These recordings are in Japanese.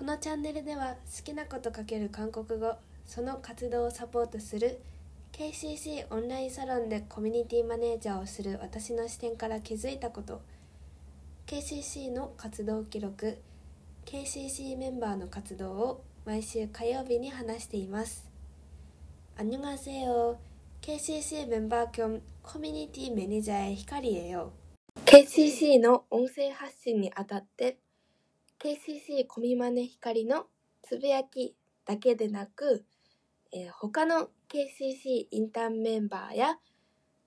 このチャンネルでは好きなことかける韓国語その活動をサポートする KCC オンラインサロンでコミュニティマネージャーをする私の視点から気づいたこと KCC の活動記録 KCC メンバーの活動を毎週火曜日に話しています안녕하세요 KCC メンバー兼コミュニティマネージャー光栄よ KCC の音声発信にあたって KCC コミマネ光のつぶやきだけでなく、えー他の KCC インターンメンバーや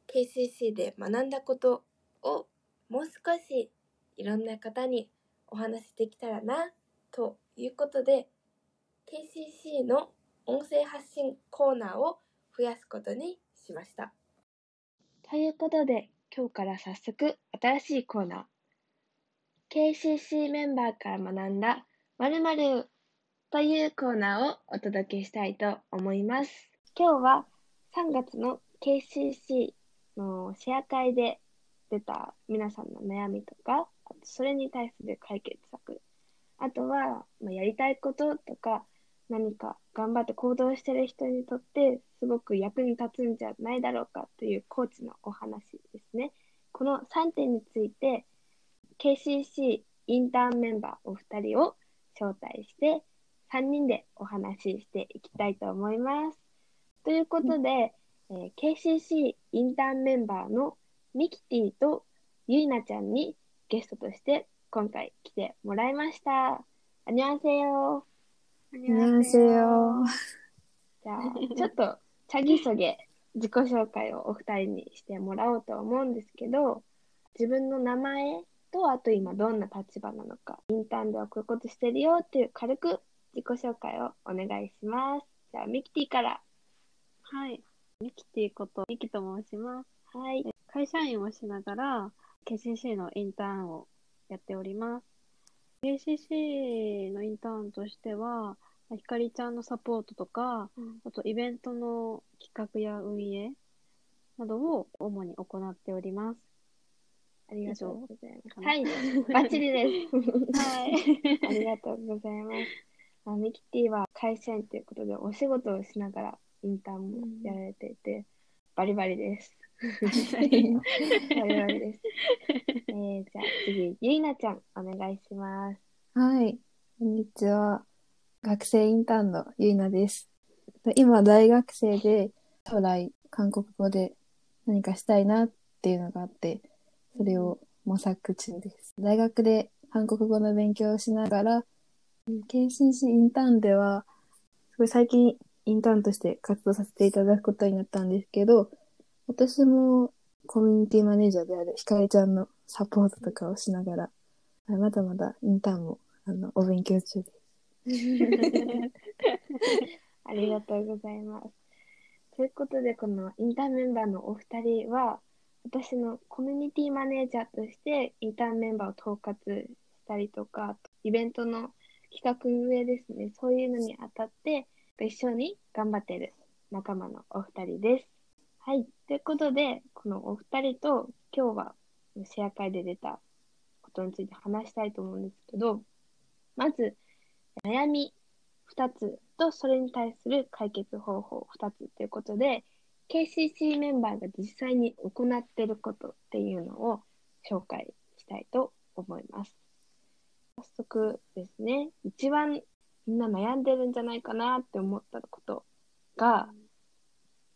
KCC で学んだことをもう少しいろんな方にお話しできたらなということで KCC の音声発信コーナーを増やすことにしました。ということで今日から早速新しいコーナー KCC メンバーから学んだ〇〇というコーナーをお届けしたいと思います。今日は3月の KCC のシェア会で出た皆さんの悩みとか、あとそれに対する解決策、あとは、まあ、やりたいこととか、何か頑張って行動してる人にとってすごく役に立つんじゃないだろうかというコーチのお話ですね。この3点について KCC インターンメンバーお二人を招待して3人でお話ししていきたいと思います。ということで、うん、えー、KCC インターンメンバーのミキティとゆいなちゃんにゲストとして今回来てもらいました。あにゃんせよ。あにゃんせよ。じゃあ、ちょっと、チャギソゲ自己紹介をお二人にしてもらおうと思うんですけど、自分の名前と、あと今どんな立場なのか、インターンではこういうことしてるよっていう軽く自己紹介をお願いします。じゃあ、ミキティから。はい。ミキティことミキと申します。はい。会社員をしながら KCC のインターンをやっております。KCC のインターンとしては、ひかりちゃんのサポートとか、あとイベントの企画や運営などを主に行っております。ありがとうございます。はい。バッチリです。はい。ありがとうございます。まあ、ミキティは会社員ということでお仕事をしながらインターンもやられていて、バリバリです。バリバリです。えー、じゃあ次、ゆいなちゃんお願いします。はい。こんにちは。学生インターンのゆいなです。今、大学生で、将来、韓国語で何かしたいなっていうのがあって、それを模索中です。大学で韓国語の勉強をしながら、KCC インターンでは、すごい最近インターンとして活動させていただくことになったんですけど、私もコミュニティマネージャーであるひかりちゃんのサポートとかをしながら、まだまだインターンもあのお勉強中です。ありがとうございます。ということで、このインターンメンバーのお二人は、私のコミュニティマネージャーとしてインターンメンバーを統括したりとか、イベントの企画運営ですね、そういうのにあたって、一緒に頑張ってる仲間のお二人です。はい。ということで、このお二人と今日はシェア会で出たことについて話したいと思うんですけど、まず、悩み2つとそれに対する解決方法2つということで KCC メンバーが実際に行っていることっていうのを紹介したいと思います。早速ですね。一番みんな悩んでるんじゃないかなって思ったことが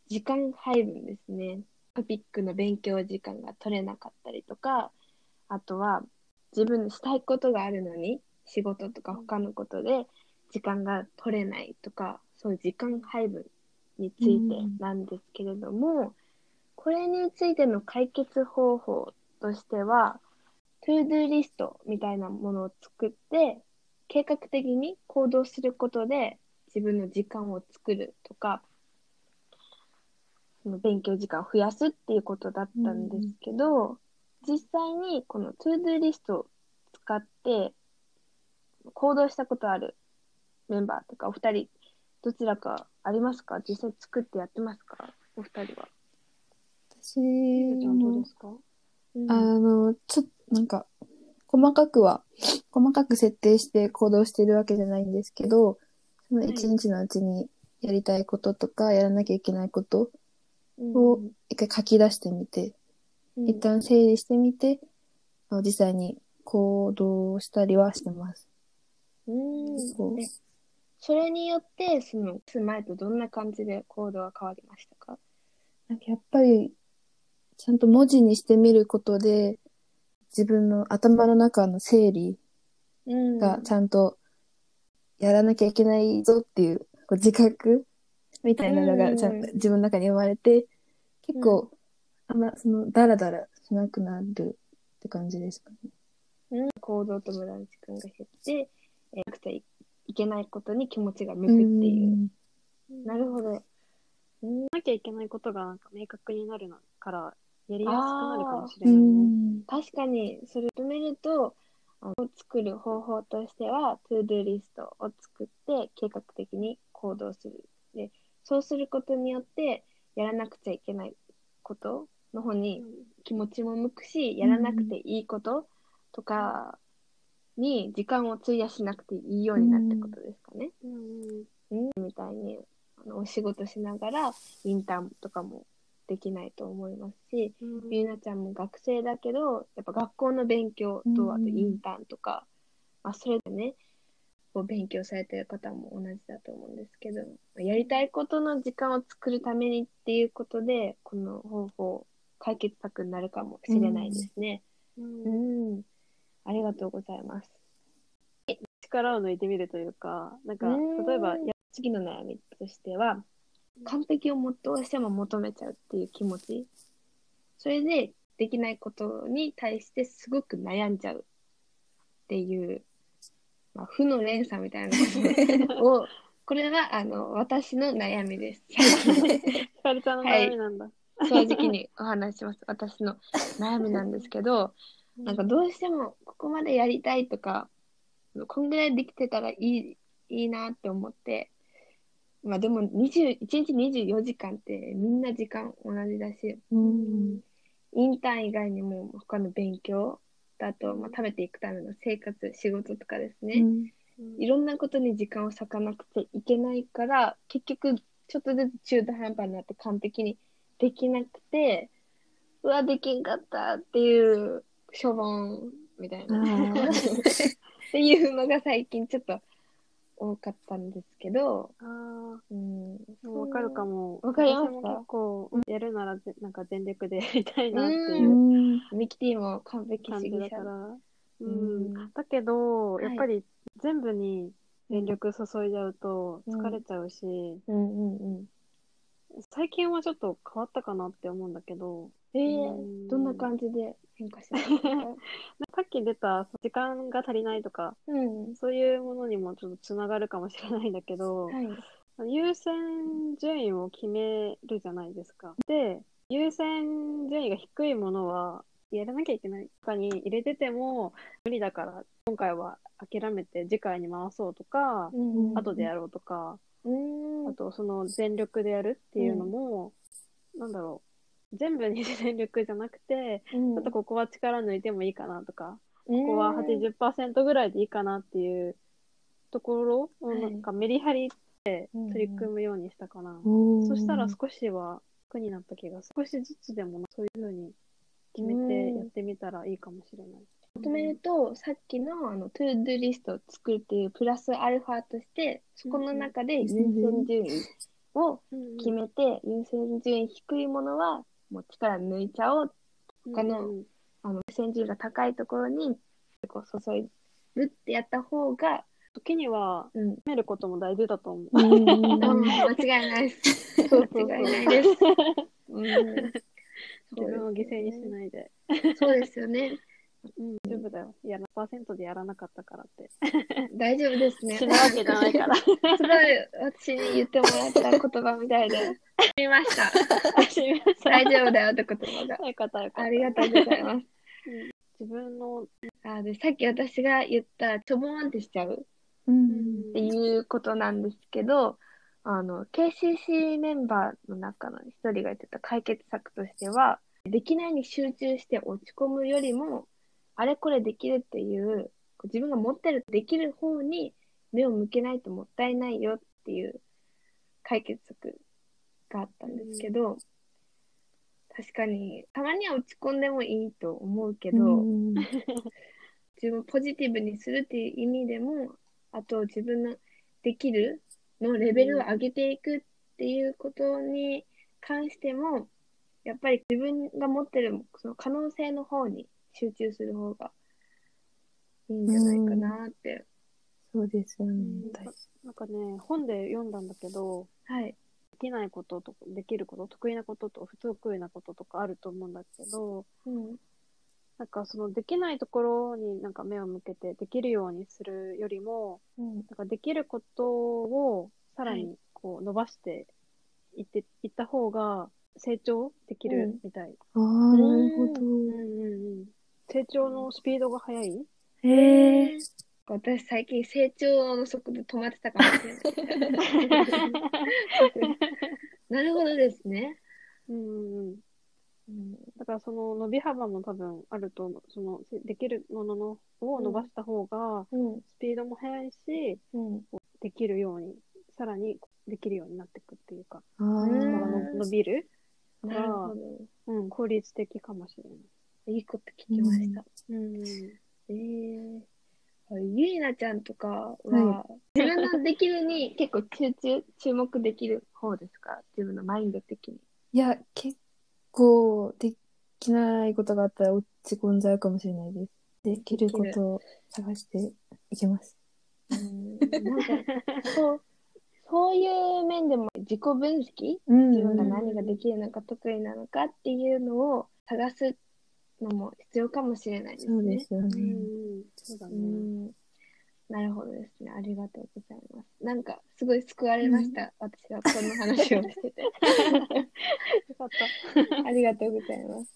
時間配分ですね。トピックの勉強時間が取れなかったりとかあとは自分のしたいことがあるのに仕事とか他のことで時間が取れないとかそういう時間配分についてなんですけれども、これについての解決方法としては ToDo リストみたいなものを作って計画的に行動することで自分の時間を作るとかその勉強時間を増やすっていうことだったんですけど、実際にこの ToDo リストを使って行動したことあるメンバーとかお二人どちらかありますか？実際作ってやってますか？お二人は。私もですか？うん。あの、ちょっと、なんか、細かくは、細かく設定して行動してるわけじゃないんですけど、その一日のうちにやりたいこととか、やらなきゃいけないことを一回書き出してみて、うん。一旦整理してみて、実際に行動したりはしてます。うん。そう。えそれによって、その、前とどんな感じで行動が変わりましたか？なんかやっぱり、ちゃんと文字にしてみることで、自分の頭の中の整理うん。がちゃんとやらなきゃいけないぞっていうこう自覚みたいなのがちゃんと自分の中に生まれて、結構、あんまそのダラダラしなくなるって感じですかね。行動と無駄な時間が減って、えーいけないことに気持ちが向くっていう。なるほど。やらなきゃいけないことがなんか明確になるなから、やりやすくなるかもしれうないね。ん。確かに、それを止めると、あの作る方法としては、トゥードゥリストを作って、計画的に行動する。で、そうすることによって、やらなくちゃいけないことの方に気持ちも向くし、やらなくていいこととかに時間を費やしなくていいようになるってことですかね。うんうん。みたいにあのお仕事しながらインターンとかもできないと思いますし、うん。ゆうなちゃんも学生だけどやっぱ学校の勉強とうん。あとインターンとか、まあ、それでねこう勉強されてる方も同じだと思うんですけどやりたいことの時間を作るためにっていうことでこの方法解決策になるかもしれないですね。ううん。ん、ありがとうございます。力を抜いてみるというか、なんかうん、例えば、や次の悩みとしては完璧をもどうしても求めちゃうっていう気持ち。それでできないことに対してすごく悩んじゃうっていう、まあ、負の連鎖みたいなことを これはあの私の悩みです。かるちゃんの悩みなんだ。正直にお話しします。私の悩みなんですけどなんかどうしてもここまでやりたいとかこんぐらいできてたらいいいいなって思ってまあでも20 1日24時間ってみんな時間同じだしうん。インターン以外にも他の勉強だと、まあ、食べていくための生活仕事とかですね、うん。いろんなことに時間を割かなくちゃいけないから結局ちょっとずつ中途半端になって完璧にできなくてうわできんかったっていう処分みたいな。っていうのが最近ちょっと多かったんですけど、あうん、わかるかも。わかりますか？結構、やるならぜ、なんか全力でやりたいなってういううん。ミキティも完璧感じ主義者。だから。ううん。ん。だけど、はいやっぱり全部に全力注いじゃうとうん疲れちゃうし、うん。うん。うん。最近はちょっと変わったかなって思うんだけど、えうん。ー、どんな感じで変化しましたか？さっき出た時間が足りないとか、うん。そういうものにもちょっとつながるかもしれないんだけど、はい。優先順位を決めるじゃないですか。で、優先順位が低いものは、やらなきゃいけない。中に入れてても無理だから、今回は諦めて次回に回そうとか、うん後でやろうとか、うん。あとその全力でやるっていうのも、なんだろう、全部に全力じゃなくて、うんちょっとここは力抜いてもいいかなとか、こここは80%ぐらいでいいかなっていうところをはいなんかメリハリでうん取り組むようにしたかな。おーそしたら少しは楽になった気が。少しずつでもそういう風に決めてやってみたらいいかもしれない。まとめると、さっきのあのトゥードゥリストを作るっていうプラスアルファとして、そこの中で優先順位を決めて、優先順位低いものはもう力抜いちゃおう。他のうんあの優先順位が高いところにこう注いるってやった方が、時にはうん、決めることも大事だと思う。うんうん間違いないです。間違いないです。うん、自分を犠牲にしないで。そうですよね。うん、大丈夫だよ。いや、パーセントでやらなかったからって。大丈夫ですね。死ぬわけじゃないから。すごい私に言ってもらった言葉みたいで。見ました。死にました大丈夫だよって言葉が。よかったよかった。ありがとうございます。自分の、あでさっき私が言った、ちょぼーんってしちゃう？うんっていうことなんですけど、あの、KCC メンバーの中の一人が言ってた解決策としては、できないに集中して落ち込むよりも、あれこれできるっていう、自分が持ってるできる方に目を向けないともったいないよっていう解決策があったんですけど、確かに、たまには落ち込んでもいいと思うけど、うん。自分をポジティブにするっていう意味でも、あと自分のできるのレベルを上げていくっていうことに関しても、やっぱり自分が持ってるその可能性の方に集中する方がいいんじゃないかなって。そうですよねなんかね、本で読んだんだけど、はい。できないこととできること、得意なことと不得意なこととかあると思うんだけど、うん。なんかそのできないところになんか目を向けてできるようにするよりも、うん。なんかできることをさらはにこう伸ばしていって、いった方が成長できるみたい。ああ、なるほうんど。うんうん。成長のスピードが速い？へえ。私最近成長の速度止まってたかもしれない。なるほどですね。うんうんうん。うんだからその伸び幅も多分あると思う、そのせできるもののを伸ばした方がうん。スピードも速いし、うん。できるように、さらにできるようになっていくっていうか、伸びるなるほど。うん、効率的かもしれない。いいこと聞きました。うん。ええゆいなちゃんとかは、は自分のできるに結構集中、注目できる方ですか？自分のマインド的に。いや、結構できないことがあったら落ち込んじゃうかもしれないです。できることを探していきます。うん、なんか、そう、そういう面でも自己分析？うん自分が何ができるのか得意なのかっていうのを探すのも必要かもしれないですねそうで。すようね。ん。そうだうね。んなるほどですね。ありがとうございます。なんか、すごい救われました。私はこの話をしてて。よかっありがとうございます。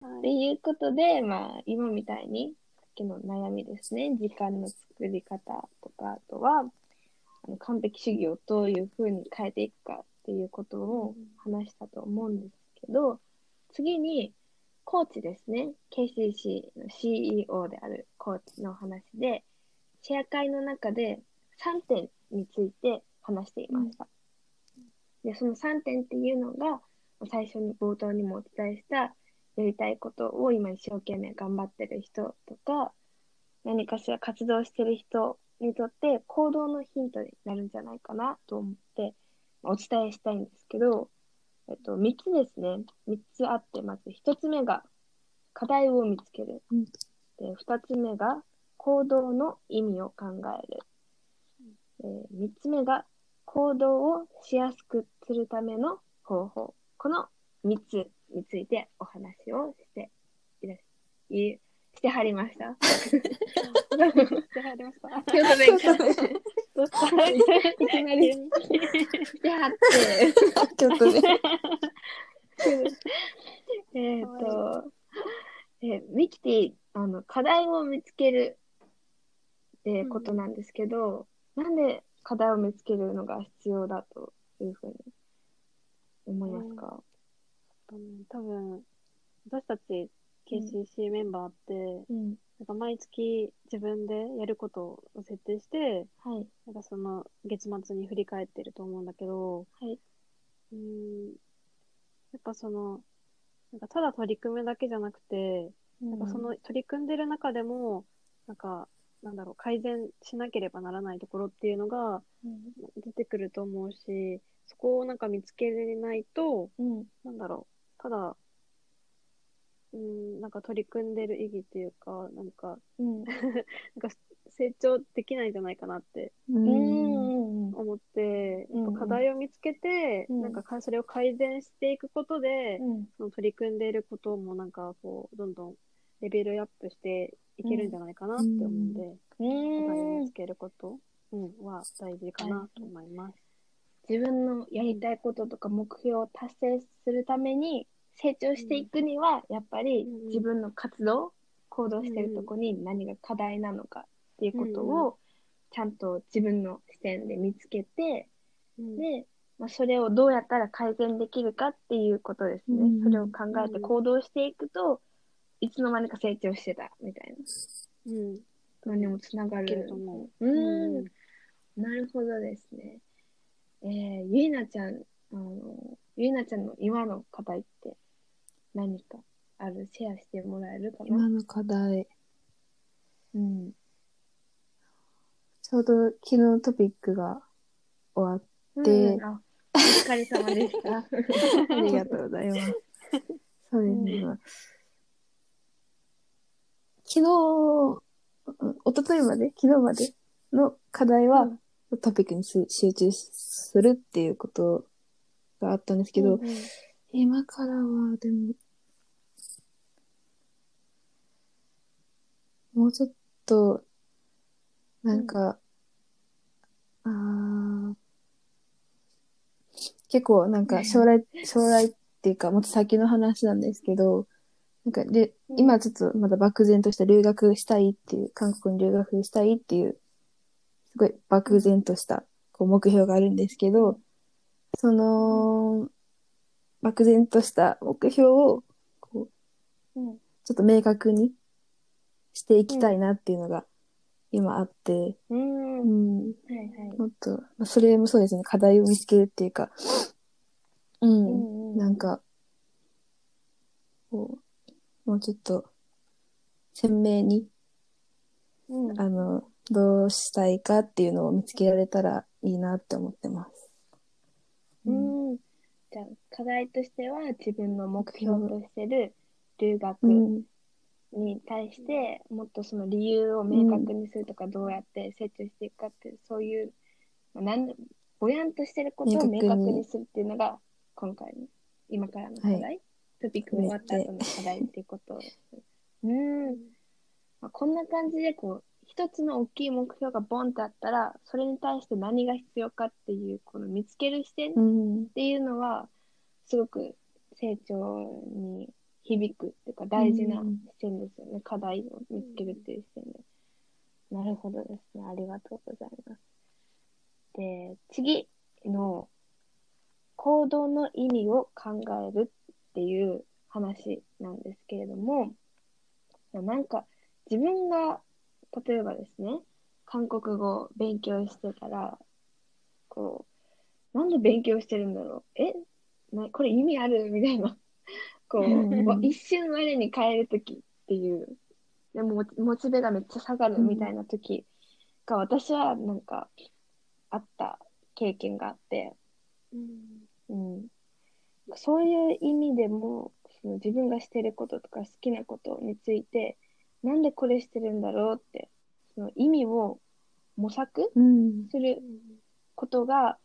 た。はってい。いうことで、まあ、今みたいに、さっきの悩みですね。時間の作り方とか、あとは、あの完璧主義をどういうふうに変えていくかっていうことを話したと思うんですけど、次に、コーチですね。KCC の CEO であるコーチの話で、シェア会の中で3点について話していました。で、その3点っていうのが、最初に冒頭にもお伝えした、やりたいことを今一生懸命頑張ってる人とか、何かしら活動してる人にとって行動のヒントになるんじゃないかなと思ってお伝えしたいんですけど、えっと、3つですね。3つあって、まず1つ目が課題を見つける。うんで2つ目が行動の意味を考える。え3つ目が行動をしやすくするための方法。この3つについてお話をしていらっいしてはりました。で入りました。京都弁か。どうしたいきなりしてはって。ちょっとね。えっと、えーミキティ、あの、課題を見つけるってことなんですけど、なんで課題を見つけるのが必要だというふうに思いますか、多分、私たち KCC メンバーって、うん、なんか毎月自分でやることを設定して、はい。なんかその月末に振り返ってると思うんだけど、はい。うーん、やっぱその、なんかただ取り組むだけじゃなくて、なんかその取り組んでる中でも、なんか、なんだろう、改善しなければならないところっていうのがうん、出てくると思うし、そこをなんか見つけれないと、うん、なんだろう、ただ、うーん、なんか取り組んでる意義っていうか、なんか、うん、なんか成長できないんじゃないかなって思って、うん課題を見つけて、うん。なんかかそれを改善していくことで、うん、その取り組んでいることもなんかこう、どんどんレベルアップしていけるんじゃないかなって思うんで、う課題を見んつ。けること、うん、は大事かなと思います。自分のやりたいこととか目標を達成するために成長していくには、やっぱりうん。自分の活動、行動してるとこに何が課題なのかっていうことをちゃんと自分の視点で見つけて、うん。で、まあ、それをどうやったら改善できるかっていうことですね。うん。それを考えて行動していくと、いつの間にか成長してたみたいうん。なのにもつながる。ると思う。う。ん。なるほどですね。えー、ゆいなちゃんあのゆいなちゃんの今の課題って何かあるシェアしてもらえるかな？今の課題。うん。ちょうど昨日トピックが終わっでうん。あお疲れ様でした。ありがとうございます。そうですね。昨日、うん一昨日まで、昨日までの課題は、トピックにす集中するっていうことがあったんですけど、うんうん。今からは、でも、もうちょっと、なんか、あー結構なんか将来、将来っていうか、もっと先の話なんですけど、なんかで、今ちょっとまだ漠然とした留学したいっていう、韓国に留学したいっていう、すごい漠然としたこう目標があるんですけど、その、漠然とした目標を、こう、うん。ちょっと明確にしていきたいなっていうのが今あって、うん。ううん。ん、はいはい。もっと、まあそれもそうですね、課題を見つけるっていうか、うん、うんうん。なんか、こう、もうちょっと、鮮明に、うん。あの、どうしたいかっていうのを見つけられたらいいなって思ってます。うん。じゃあ課題としては自分の目標としてる留学。うん、に対してもっとその理由を明確にするとかどうやって成長していくかっていうそういう、まあ、なんぼやんとしてることを明明確にするっていうのが今回の今からの課題、トピックが終わった後の課題っていうことです。うん、まあ、こんな感じでこう一つの大きい目標がボンってあったらそれに対して何が必要かっていうこの見つける視点うんっ、ていうのはすごく成長に響くっていうか大事なうん視点ですよね、課題を見つけるっていう視点で。なるほどですね。ありがとうございます。で、次の行動の意味を考えるっていう話なんですけれども、なんか自分が例えばですね、韓国語を勉強してたら、こう、なんで勉強してるんだろうえなこれ意味ある？みたいな。こう一瞬我に変えるときっていう、でもモチベがめっちゃ下がるみたいなときが、私はなんか、あった経験があって、うん、そういう意味でもその自分がしてることとか好きなことについてなんでこれしてるんだろうってその意味を模索うん、することが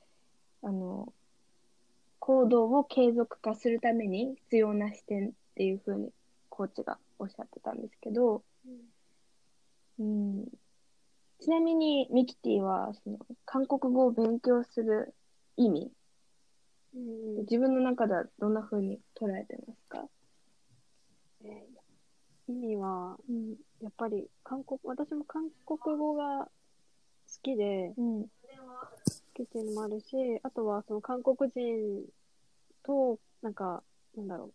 あの行動を継続化するために必要な視点っていうふうにコーチがおっしゃってたんですけど、うん、ちなみにミキティはその韓国語を勉強する意味自分の中ではどんな風に捉えてますか、意味は、うん。やっぱり韓国、私も韓国語が好きで、うん好きっていうのもあるし、あとはその韓国人と、なんか、なんだろ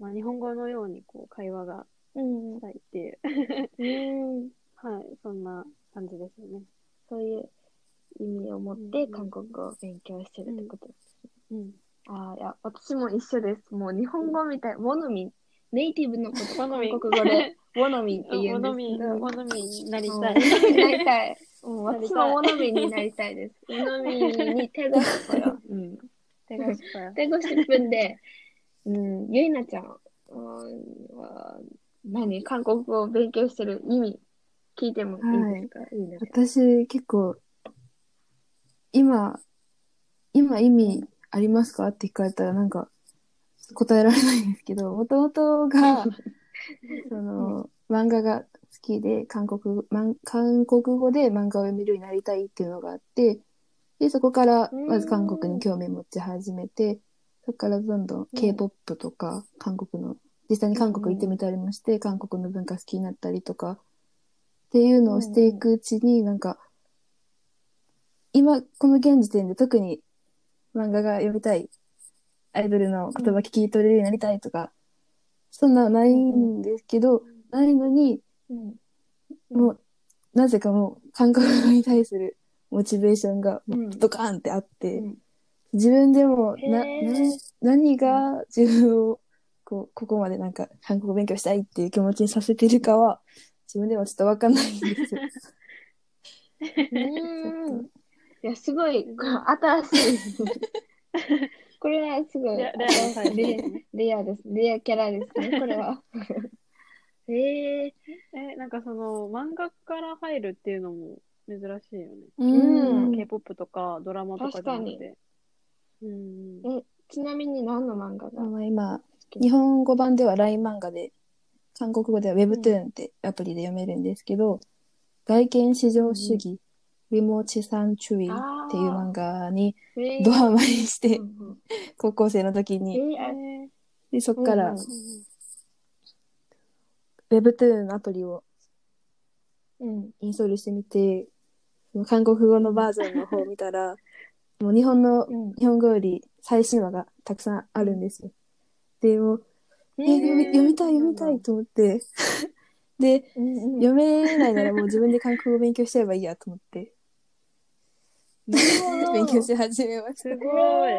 う。まあ、日本語のようにこう会話がうんしたいっていう、うん、はい、そんな感じですよね。そういう意味を持ってうん韓国語を勉強してるってことです。うん。ああ、いや、私も一緒です。もう日本語みたい、ウォノミン、ネイティブのこと、国語でウォノミンって言うんですけど、お飲みになりうんたい。なりたい。うんなりたい。私もウォノミンになりたいです。ウォノミンに手がしこよ。うん。手がし手越し分で、うん、ゆいなちゃんうんは何韓国語を勉強してる意味聞いてもいいですか、ゆいなち私結構、今、今意味ありますか？って聞かれたらなんか答えられないんですけど、もともとが、その、漫画が好きで、韓国、漫韓国語で漫画を読めるようになりたいっていうのがあって、で、そこからまず韓国に興味を持ち始めて、そこからどんどん K-POP とか、韓国の、実際に韓国行ってみたりもして、韓国の文化好きになったりとか、っていうのをしていくうちに、なんか、今、この現時点で特に漫画が読みたい、アイドルの言葉聞き取れるようになりたいとか、そんなのないんですけど、ないのに、うん。もう、なぜかもう、韓国語に対するモチベーションが、ドカーンってあって、うん自分でも、な、な、何が自分を、こう、ここまでなんか、韓国語勉強したいっていう気持ちにさせてるかは、自分ではちょっとわかんないんですよ。うん。いや、すごい、この新しい。これはすごい、レアです。レアキャラですね、これは。へええ、なんかその、漫画から入るっていうのも珍しいよね。うん。K-POP とかドラマとかじゃなくて。うん。え、ちなみに何の漫画がまあ今、き。日本語版では LINE 漫画で、韓国語では Webtoon ってアプリで読めるんですけど、外見至上主義、ウィモチサンチュイっていう漫画にドハマりして、うんうん高校生の時えに、ー。でそっからうんうん Webtoon のアプリをうん。インストールしてみて、その韓国語のバージョンの方を見たら、もう日本の、うん。日本語より最新話がたくさんあるんですよ。で、もう、え、読み読みたい読みたいと思って、で、うんうん。読めないならもう自分で韓国語勉強しちゃえばいいやと思って、勉強し始めました。すごい。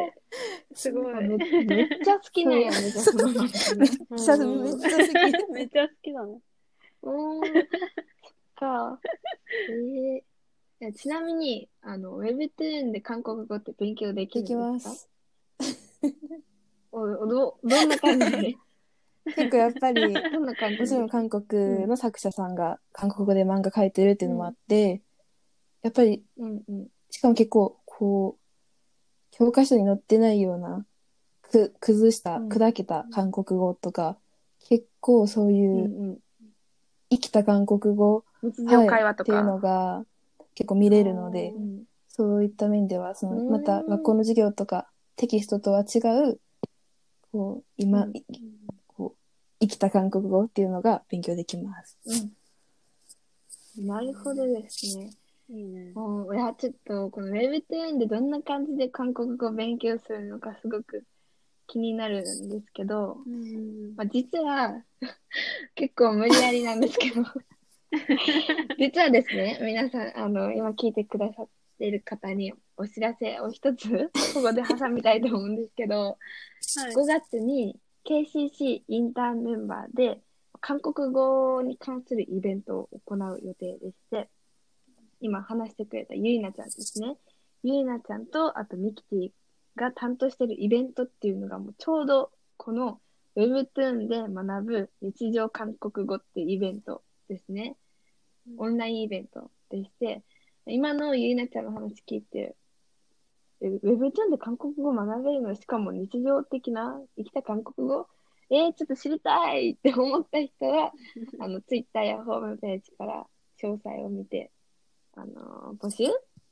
すごい。めめっちゃ好きなんやね、じゃあその漫画ねめっちゃ、めっちゃ好き。めっちゃ好きだね。うーん、そっか。ええいやちなみに、あの、Webtoon で韓国語って勉強できるでんですか？きます。おおど、どんな感じ？で 結構やっぱり、どんな感じ？でもちろん韓国の作者さんが韓国語で漫画描いてるっていうのもあって、やっぱり、うんうん。しかも結構、こう、教科書に載ってないような、く、崩した、うん砕けた韓国語とか、結構そういううんうん。生きた韓国語、日常会話とはいっていうのか。が結構見れるのでう、うんそういった面では、その、うんまた学校の授業とかテキストとは違う、こう、今、うんいこう、生きた韓国語っていうのが勉強できます。うん。なるほどですね。いいね。もう、いや、ちょっと、この Webtoon でどんな感じで韓国語を勉強するのかすごく気になるんですけど、うん。まあ、実は、結構無理やりなんですけど、実はですね、皆さん、あの、今聞いてくださっている方にお知らせを一つ、ここで挟みたいと思うんですけど、はい。5月に KCC インターンメンバーで、韓国語に関するイベントを行う予定でして、今話してくれたゆいなちゃんですね。ゆいなちゃんと、あとミキティが担当してるイベントっていうのがもうちょうどこの Webtoon で学ぶ日常韓国語っていうイベントですね。オンラインイベントでして、今のゆいなちゃんの話聞いて、え Webtoon で韓国語を学べるのしかも日常的な生きた韓国語？えー、ちょっと知りたいって思った人は、あの、ツイッターやホームページから詳細を見て、あのー募集？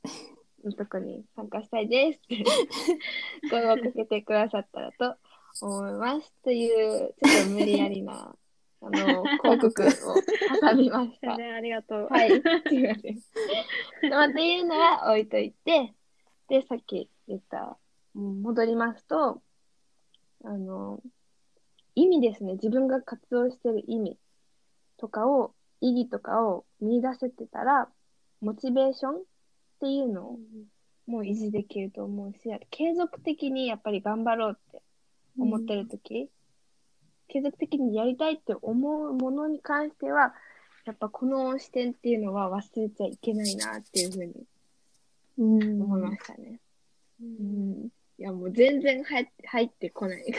のとこに参加したいですって 声をかけてくださったらと思います。という、ちょっと無理やりな、あの、広告を挟みました。宣伝ありがとう。はい、すいません。まあ、っていうのは置いといて、で、さっき言った、うん戻りますと、あの、意味ですね。自分が活動してる意味とかを、意義とかを見出せてたら、モチベーションっていうのをもう維持できると思うし、継続的にやっぱり頑張ろうって思ってるとき、継続的にやりたいって思うものに関しては、やっぱこの視点っていうのは忘れちゃいけないなっていうふうにうん思いましたね。うん。いやもう全然入って入ってこない。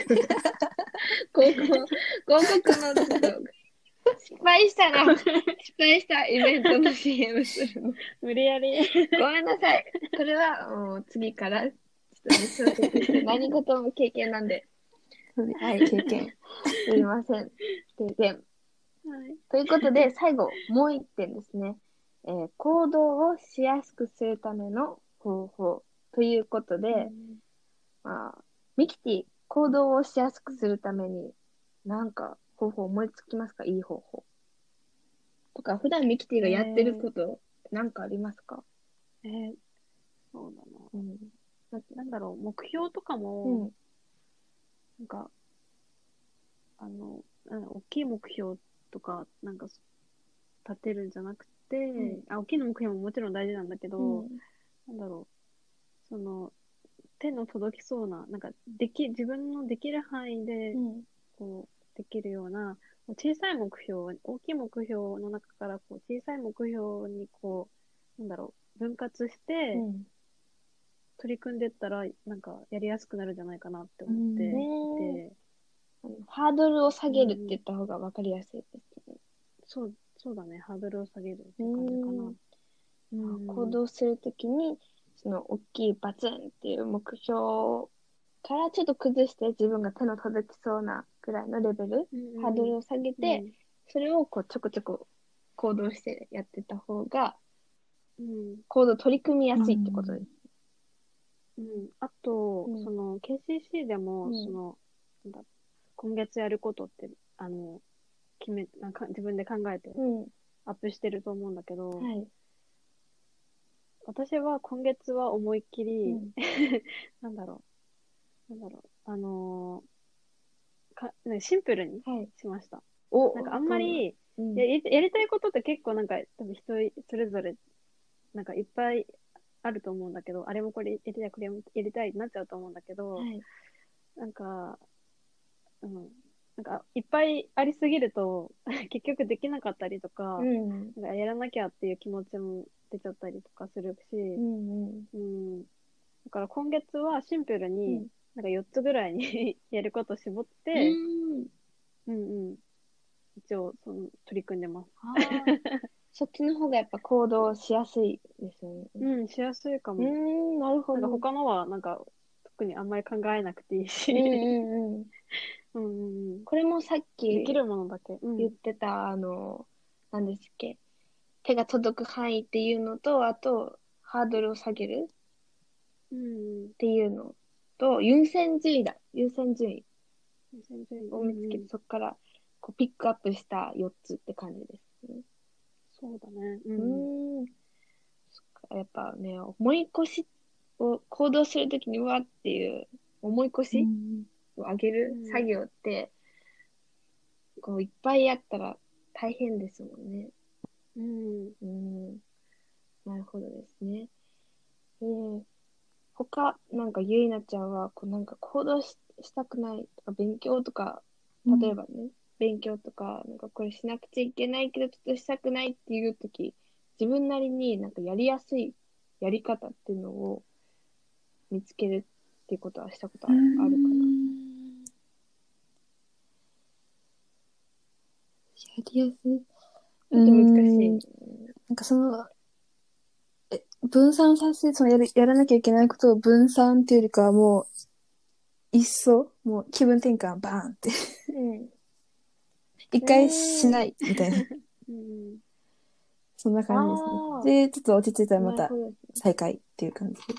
広告、広告の失敗したら、失敗したイベントの CM するの。無理やり。ごめんなさい。これはもう次から、ちょっとね 何事も経験なんで、はい、経験。すいません。経験。はい。ということで、最後、もう一点ですね。えー行動をしやすくするための方法ということで、まあ、ミキティ、行動をしやすくするために、なんか方法思いつきますか？いい方法。とか、普段ミキティがやってること、なんかありますか？えーそうだな。うん。ななんだろう、目標とかうも、ん。なんか、あの、うん大きい目標とか、なんか、立てるんじゃなくて、んあ、大きな目標ももちろん大事なんだけど、うんなんだろう、その、手の届きそうな、なんか、でき、自分のできる範囲で、うんこう、できるような、小さい目標、大きい目標の中から、こう、小さい目標に、こう、なんだろう、分割して、うん。取り組んでったら、なんか、やりやすくなるんじゃないかなって思っていて、あのハードルを下げるって言った方が分かりやすいですね。そう、そうだね、ハードルを下げるっていう感じかな。うん。行動するときに、その大きいバツンっていう目標からちょっと崩して自分が手の届きそうなぐらいのレベル、うんハードルを下げて、それをこうちょこちょこ行動してやってた方が、うん、行動取り組みやすいってことです。うん、あと、うん。その KCC でも、うん。そのなんだ今月やることってあの決めなんか自分で考えてうん。アップしてると思うんだけど、はい。私は今月は思いっきり、うん。なんだろう。なんだろう。あのーかなんかシンプルにはい。しましたおなんかあんま、りうんやややりたいことって結構なんか多分人それぞれなんかいっぱいあると思うんだけどあれもこれやりたいこれもやりたいってなっちゃうと思うんだけど、はい。なんか、うん、なんかいっぱいありすぎると 結局できなかったりとか,、うん。なんかやらなきゃっていう気持ちも出ちゃったりとかするし、うんうん。うん、だから今月はシンプルに、うんなんか4つぐらいに やること絞って、うんうん、一応その取り組んでます。そっちの方がやっぱ行動しやすいですよね。うん、しやすいかも。うーん、なるほど。他のはなんか特にあんまり考えなくていいし、うんうんうん。うんうんうんこれもさっきできるものだけ。うん言ってた、あの、何ですっけ、手が届く範囲っていうのと、あと、ハードルを下げるうんっていうのと、優先順位だ。優先順位うん、を見つけて、うんそこからこうピックアップした4つって感じですね。そうだね。う。うんーん。そっかやっぱね、思い越しを行動するときにわっていう思い越しを上げるうん作業って、こういっぱいやったら大変ですもんね。うん。うん。なるほどですね。えー、他、なんかゆいなちゃんは、こうなんか行動ししたくないとか、勉強とか、例えばね、勉強とか、なんかこれしなくちゃいけないけど、ちょっとしたくないっていうとき、自分なりになんかやりやすいやり方っていうのを見つけるっていうことはしたことあるあるかな。やりやすい。難しい。うんなんかその、え、分散させ、そのやる、やらなきゃいけないことを分散っていうよりかはもう、いっそ、もう気分転換バーンって、うん。一回しないみたいな、うん。そんな感あじですね。で、ちょっと落ち着いたらまた再開っていう感じで。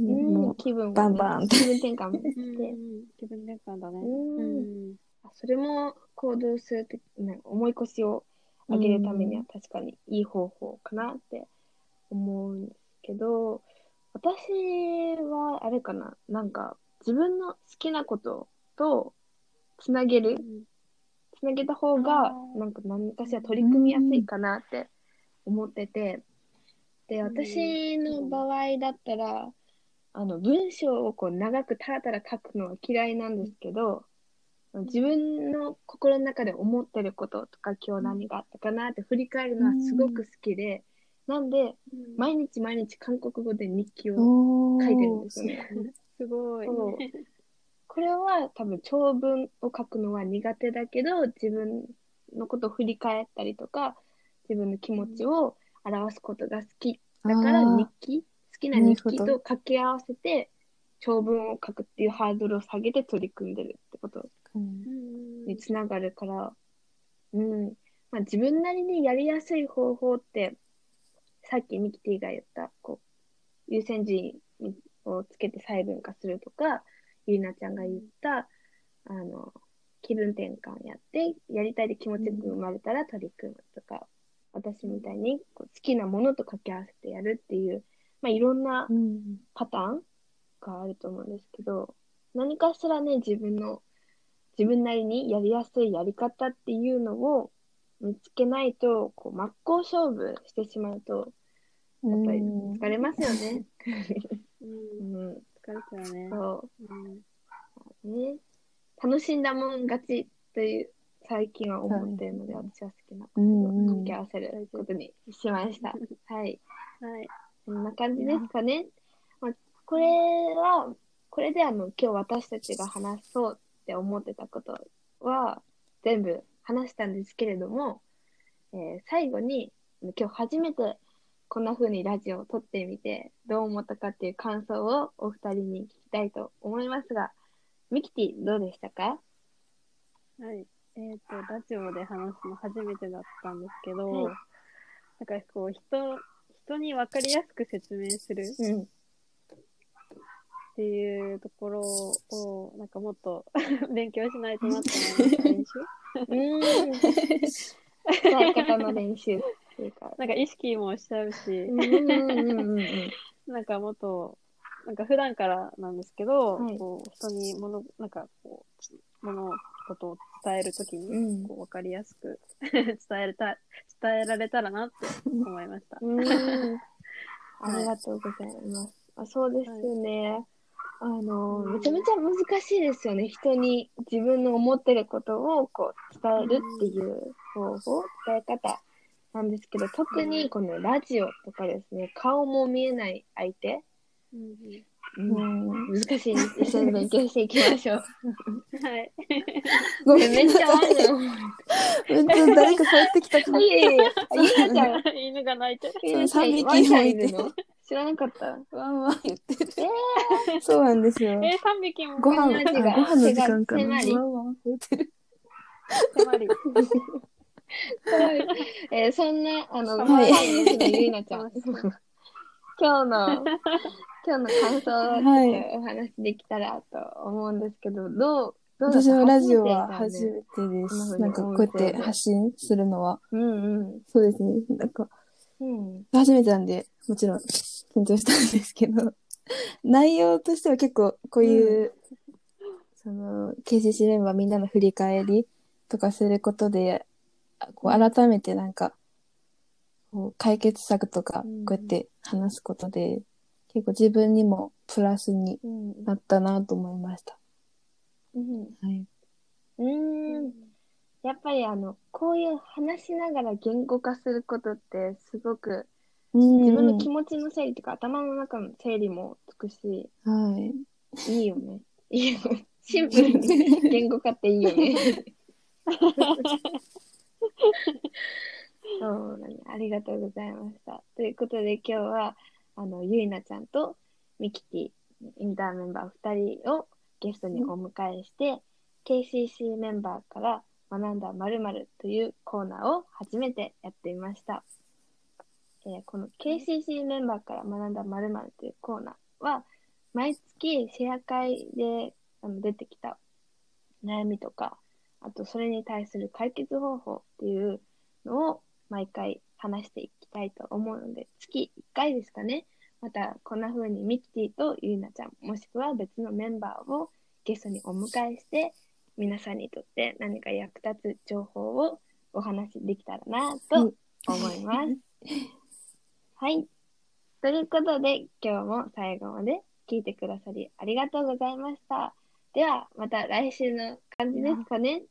うん、もう、気分をねバンバンって気分転換し うて。ん。気分転換だね。うんあそれも行動するとき、ね、思い越しを上げるためには確かにいい方法かなって思うんですけど、私はあれかな、なんか自分の好きなこととつなげる、つなげた方がなんか何かしら取り組みやすいかなって思ってて、で、うん。私の場合だったら、あの、文章をこう長くタラタラ書くのは嫌いなんですけど、自分の心の中で思ってることとか今日何があったかなって振り返るのはすごく好きで、なんで、うん。毎日毎日韓国語で日記を書いてるんですよね。すごい。これは多分長文を書くのは苦手だけど自分のことを振り返ったりとか自分の気持ちを表すことが好きだから日記好きな日記と掛け合わせて長文を書くっていうハードルを下げて取り組んでるってことにつながるから、うん。まあ、自分なりにやりやすい方法ってさっきミキティが言ったこう優先順位をつけて細分化するとかゆいなちゃんが言ったあの気分転換やってやりたいで気持ちよく生まれたら取り組むとか、私みたいにこう好きなものと掛け合わせてやるっていう、まあ、いろんなうん。パターンがあると思うんですけど、何かしらね、自分の自分なりにやりやすいやり方っていうのを見つけないと、こう、真っ向勝負してしまうと、やっぱりうん疲れますよね。うん。うん。疲れちゃうね。そうん。う。ね。楽しんだもん勝ちという、最近は思っているので、私は好きなことうんをうん掛け合わせることにしました。はい。はい。そんな感じですかね。まあ、これは、これであの、今日私たちが話そうって思ってたことは、全部話したんですけれども、えー最後に、今日初めてこんな風にラジオを撮ってみて、どう思ったかっていう感想をお二人に聞きたいと思いますが、ミキティどうでしたか？はい。えっ、と、ラジオで話すの初めてだったんですけど、はいなんかこう、人、人に分かりやすく説明するうん。っていうところを、なんかもっと 勉強しないとなって練習。うーん。伝え方の練習っていうか。なんか意識もしちゃうし、うんうんうんうんうん。なんかもっと、なんか普段からなんですけど、はいこう人に物、なんかこう、物事を伝えるときに、うんこう分かりやすく 伝えれた、伝えられたらなって思いました。うーん。ありがとうございます。あそうですよね。あの、めちゃめちゃ難しいですよね。人に自分の思ってることをこう伝えるっていう方法、伝え方なんですけど、特にこのラジオとかですね、顔も見えない相手、うんうん難しいです。一緒に勉強していきましょう。うんはい。ごめんめっちゃワンちゃん。めっちゃ誰か帰ってきたかもい。えいえ、ゆなちゃん。犬が鳴いてる。ゆなちゃん三匹ワンちゃんいてるの？知らなかった。わんわん言ってる。そうなんですよ。えー、3匹もご飯、あご飯の時間かな。迫りわんわん言ってる。えーそんな、あの、はいはい、ゆいなちゃん。今日の、今日の感想をお話できたらと思うんですけど、どう、どう私もラジオは初初めてです。なんかこうやって発信するのは。だよねうんそうですね。なんか、うん。うん。初めてなんで、もちろん緊張したんですけど、内容としては結構こういう、その、KCC メンバーみんなの振り返りとかすることで、あこう改めてなんか、こう解決策とかうんこうやって話すことで、結構自分にもプラスにうん。なったなと思いました。うん。はい。うーん。やっぱりあの、こういう話しながら言語化することってすごく自自分の気持ちの整理とか頭の中の整理もつくし、はい。いいよね。いいよ。シンプルに言語化っていいよね。そうだね。ありがとうございました。ということで今日は、あの、ゆいなちゃんとミキティ、インターンメンバー2人をゲストにお迎えして、KCC メンバーから学んだ〇〇というコーナーを初めてやってみました。えーこの KCC メンバーから学んだ〇〇というコーナーは、毎月シェア会であの出てきた悩みとか、あとそれに対する解決方法っていうのを毎回話していきたいと思うので、月1回ですかね。またこんな風にミキティとゆいなちゃん、もしくは別のメンバーをゲストにお迎えして、皆さんにとって何か役立つ情報をお話しできたらなと思います。はい。ということで、今日も最後まで聞いてくださりありがとうございました。では、また来週の感じですかね。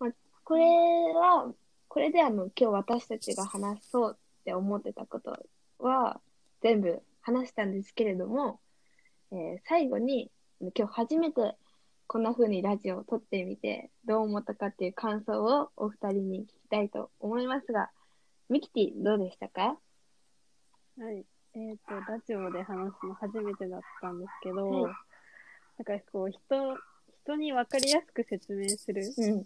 まあ、これは、これであの、今日私たちが話そうって思ってたことは、全部話したんですけれども、えー最後に、今日初めてこんな風にラジオを撮ってみて、どう思ったかっていう感想をお二人に聞きたいと思いますが、ミキティどうでしたか？はい。えっ、と、ラジオで話すの初めてだったんですけど、はいなんかこう、人、人に分かりやすく説明するうん。っ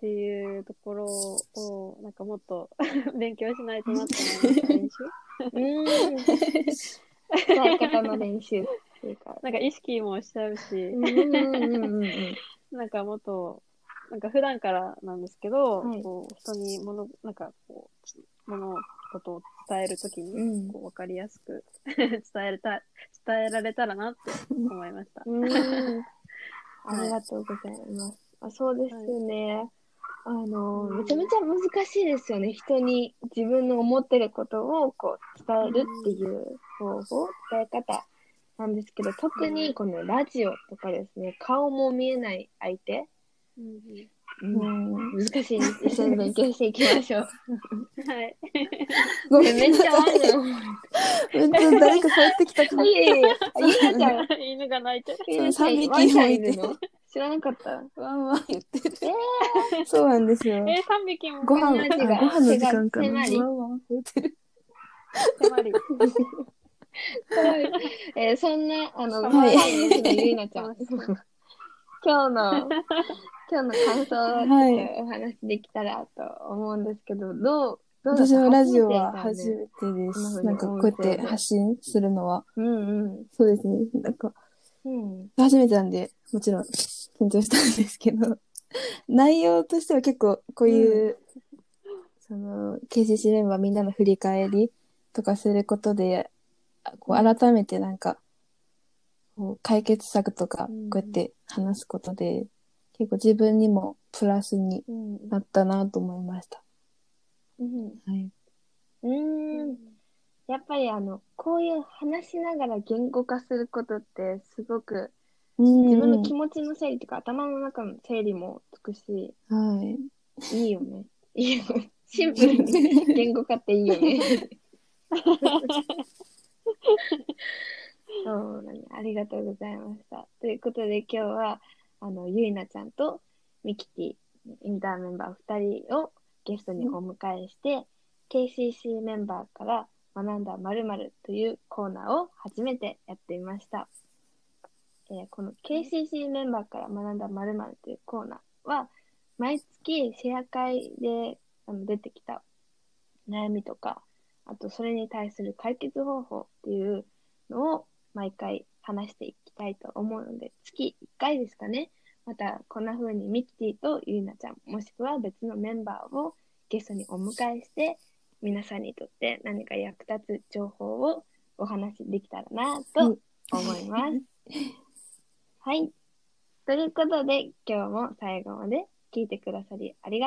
ていうところを、なんかもっと 勉強しないとなって思いました、練習。うーん。伝え方の練習っていうか。なんか意識もしちゃうし、うんうんうんうんうん。なんかもっと、なんか普段からなんですけど、はいこう人に物、なんかこう、物事を伝えるときに、うんこう分かりやすく 伝えれた、伝えられたらなって思いました。ありがとうございます。あそうですよね。あの、めちゃめちゃ難しいですよね。人に自分の思ってることをこう伝えるっていう方法、伝え方なんですけど、特にこのラジオとかですね、顔も見えない相手、うんうん、難しいです。一緒に勉強していきましょう。はい。ごめんめっちゃあるの。めっちゃ誰か帰ってきたかも。いえいえ、ゆいなちゃん、犬が泣いてる。ゆいなちゃん、三匹ワンちゃんの知らなかった。わんわん言ってる。そうなんですよ。えー、3匹もご飯、あご飯の時間かな。手が手まりわんわん言ってる。えーそんな、あの、はいゆいなちゃん。今日の、今日の感想をお話できたらと思うんですけど、どう、どう私もラジオは初初めてです。なんかこうやって発信するのは。だよねうんそうですね。なんか、うん。うん。初めてなんで、もちろん緊張したんですけど、内容としては結構こういう、その、KCC メンバーみんなの振り返りとかすることで、あこう改めてなんか、こう解決策とかうんこうやって話すことで、結構自分にもプラスにうん。なったなと思いました。うん。はい。うーん。やっぱりあの、こういう話しながら言語化することってすごく自自分の気持ちの整理とか頭の中の整理もつくし、はい。いいよね。いいよ。シンプルに言語化っていいよね。そうだね。ありがとうございました。ということで今日は、あの、ゆいなちゃんとミキティ、インターメンバー2人をゲストにお迎えして、KCC メンバーから学んだ〇〇というコーナーを初めてやってみました。えーこの KCC メンバーから学んだ〇〇というコーナーは、毎月シェア会であの出てきた悩みとか、あとそれに対する解決方法っていうのを毎回話していきたいと思うので、月1回ですかね。またこんな風にミキティとゆいなちゃん、もしくは別のメンバーをゲストにお迎えして、皆さんにとって何か役立つ情報をお話しできたらなと思います。はい。ということで、今日も最後まで聞いてくださりありがとう